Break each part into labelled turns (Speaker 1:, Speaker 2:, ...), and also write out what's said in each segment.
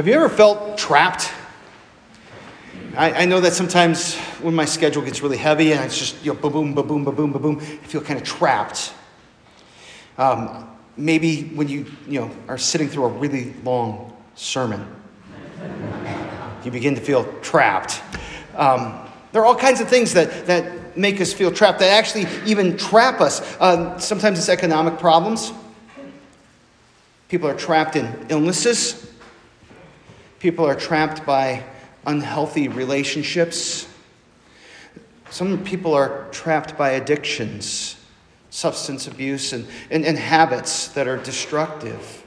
Speaker 1: Have you ever felt trapped? I, I, know that sometimes when my schedule gets really heavy and it's just, you know, boom, boom, boom, boom, boom, boom, boom, I feel kind of trapped. Um, maybe when you, you know, are sitting through a really long sermon, you begin to feel trapped. Um, there are all kinds of things that, that make us feel trapped, that actually even trap us. Uh, sometimes it's economic problems. People are trapped in illnesses. People are trapped by unhealthy relationships. Some people are trapped by addictions, substance abuse, and, and, and habits that are destructive.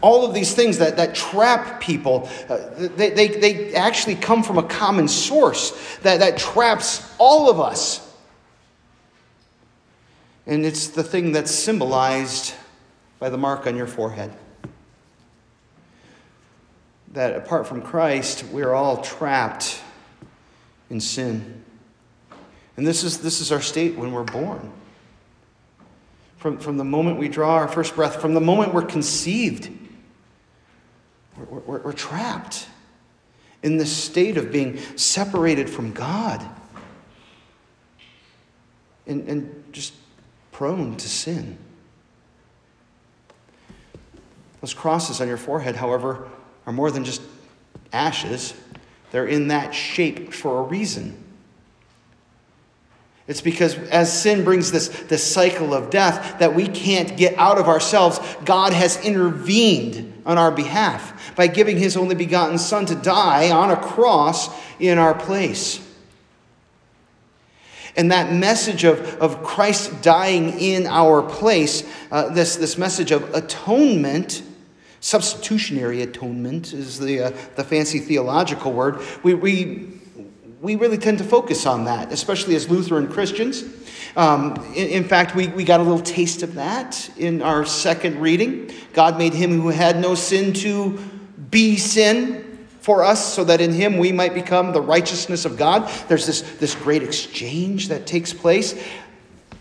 Speaker 1: All of these things that, that trap people, uh, they, they, they actually come from a common source that, that traps all of us. And it's the thing that's symbolized by the mark on your forehead. That apart from Christ, we are all trapped in sin. And this is, this is our state when we're born. From, from the moment we draw our first breath, from the moment we're conceived, we're, we're, we're trapped in this state of being separated from God and, and just prone to sin. Those crosses on your forehead, however, are more than just ashes. They're in that shape for a reason. It's because as sin brings this, this cycle of death that we can't get out of ourselves, God has intervened on our behalf by giving his only begotten Son to die on a cross in our place. And that message of, of Christ dying in our place, uh, this, this message of atonement, substitutionary atonement is the, uh, the fancy theological word, we, we we really tend to focus on that, especially as Lutheran Christians. Um, in, in, fact, we, we got a little taste of that in our second reading. God made him who had no sin to be sin for us so that in him we might become the righteousness of God. There's this, this great exchange that takes place.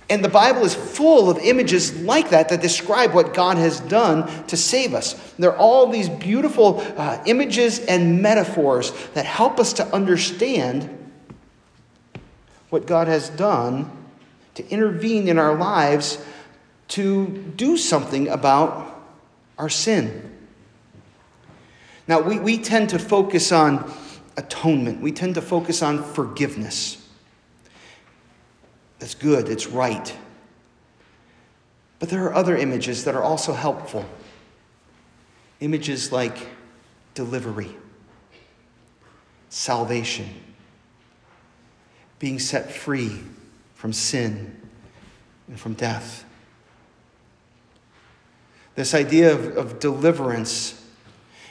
Speaker 1: And the Bible is full of images like that that describe what God has done to save us. There are all these beautiful uh, images and metaphors that help us to understand what God has done to intervene in our lives to do something about our sin. Now, we, we tend to focus on atonement, we tend to focus on forgiveness. That's good, it's right. But there are other images that are also helpful. Images like delivery, salvation, being set free from sin and from death. This idea of, of deliverance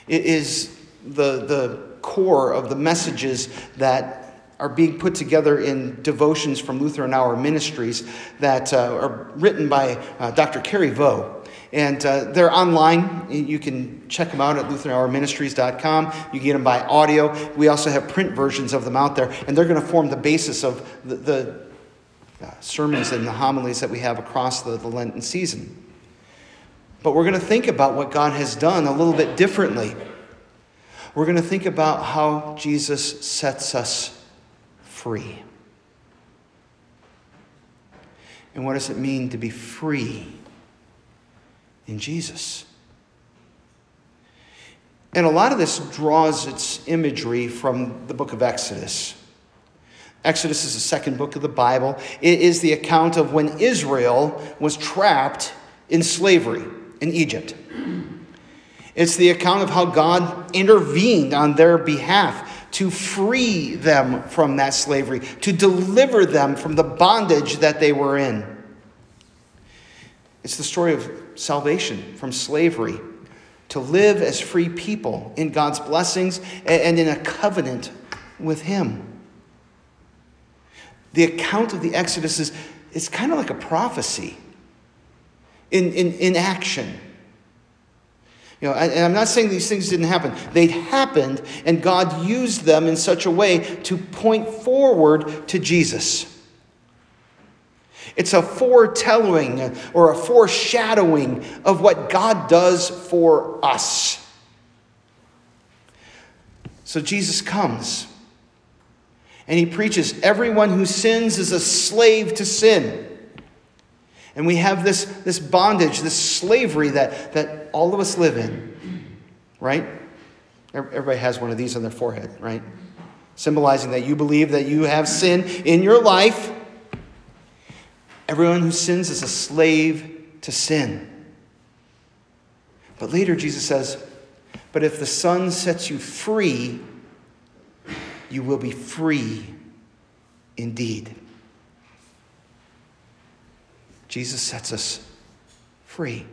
Speaker 1: is the, the core of the messages that are being put together in devotions from Lutheran Hour Ministries that uh, are written by uh, Dr. Kari Vo. And uh, they're online. You can check them out at LutheranHourMinistries.com. You can get them by audio. We also have print versions of them out there. And they're going to form the basis of the, the uh, sermons and the homilies that we have across the, the Lenten season. But we're going to think about what God has done a little bit differently. We're going to think about how Jesus sets us free. And what does it mean to be free in Jesus? And a lot of this draws its imagery from the book of Exodus. Exodus is the second book of the Bible. It is the account of when Israel was trapped in slavery in Egypt. It's the account of how God intervened on their behalf to free them from that slavery, to deliver them from the bondage that they were in. It's the story of salvation from slavery, to live as free people in God's blessings and in a covenant with Him. The account of the Exodus is, is kind of like a prophecy in, in, in action. You know, and I'm not saying these things didn't happen. They happened, and God used them in such a way to point forward to Jesus. It's a foretelling or a foreshadowing of what God does for us. So Jesus comes and he preaches everyone who sins is a slave to sin. And we have this, this bondage, this slavery that, that all of us live in, right? Everybody has one of these on their forehead, right? Symbolizing that you believe that you have sin in your life. Everyone who sins is a slave to sin. But later, Jesus says, But if the Son sets you free, you will be free indeed. Jesus sets us free.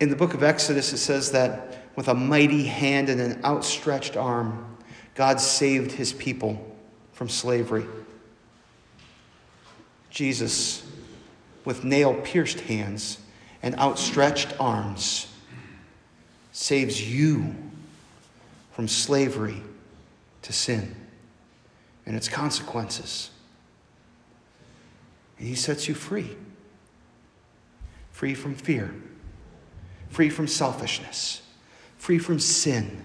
Speaker 1: In the book of Exodus, it says that with a mighty hand and an outstretched arm, God saved his people from slavery. Jesus, with nail pierced hands and outstretched arms, saves you from slavery to sin and its consequences. He sets you free free from fear, free from selfishness, free from sin,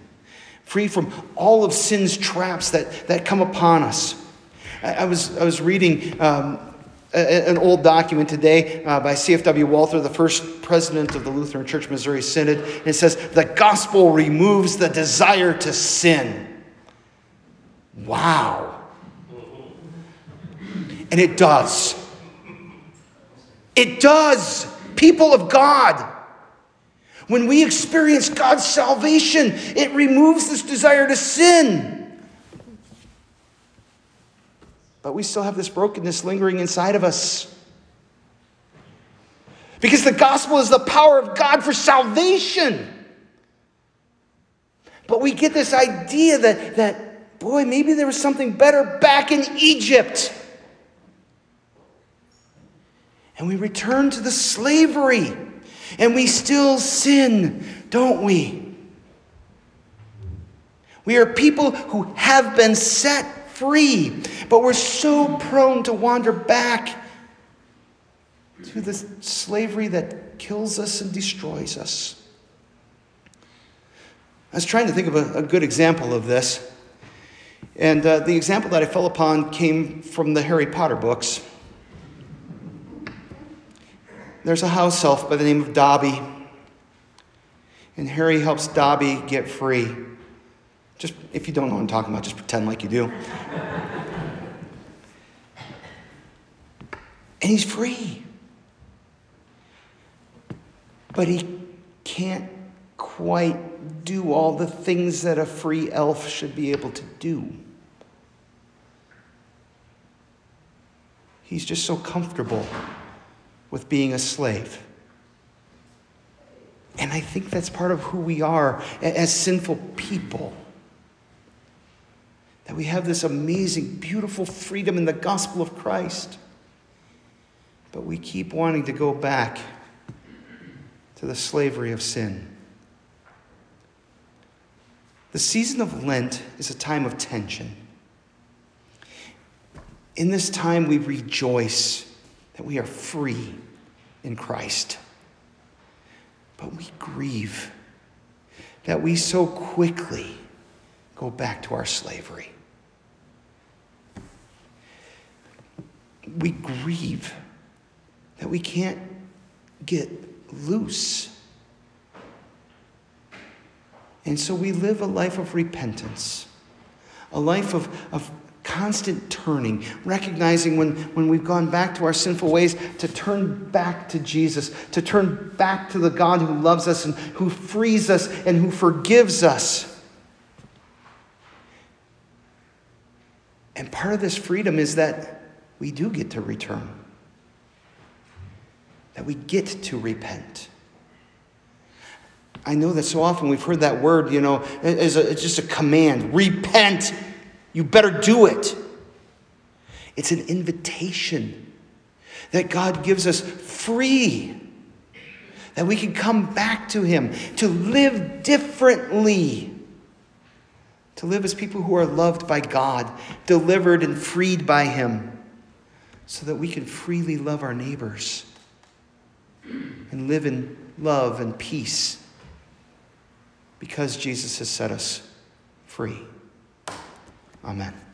Speaker 1: free from all of sin's traps that, that come upon us. I, I was, I was reading um, a, an old document today uh, by C.F.W. Walther, the first president of the Lutheran Church Missouri Synod, and it says, The gospel removes the desire to sin. Wow. And it does. It does. People of God. When we experience God's salvation, it removes this desire to sin. But we still have this brokenness lingering inside of us. Because the gospel is the power of God for salvation. But we get this idea that, that boy, maybe there was something better back in Egypt. And we return to the slavery. And we still sin, don't we? We are people who have been set free, but we're so prone to wander back to the slavery that kills us and destroys us. I was trying to think of a, a good example of this. And uh, the example that I fell upon came from the Harry Potter books. There's a house elf by the name of Dobby. And Harry helps Dobby get free. Just, if you don't know what I'm talking about, just pretend like you do. and he's free. But he can't quite do all the things that a free elf should be able to do. He's just so comfortable with being a slave. And I think that's part of who we are as sinful people. That we have this amazing, beautiful freedom in the gospel of Christ. But we keep wanting to go back to the slavery of sin. The season of Lent is a time of tension. In this time, we rejoice that we are free in Christ. But we grieve that we so quickly go back to our slavery. We grieve that we can't get loose. And so we live a life of repentance, a life of, of constant turning, recognizing when, when we've gone back to our sinful ways to turn back to Jesus, to turn back to the God who loves us and who frees us and who forgives us. And part of this freedom is that we do get to return, that we get to repent. I know that so often we've heard that word, you know, as a, it's just a command repent. You better do it. It's an invitation that God gives us free, that we can come back to Him, to live differently, to live as people who are loved by God, delivered and freed by Him, so that we can freely love our neighbors and live in love and peace because Jesus has set us free. Amen.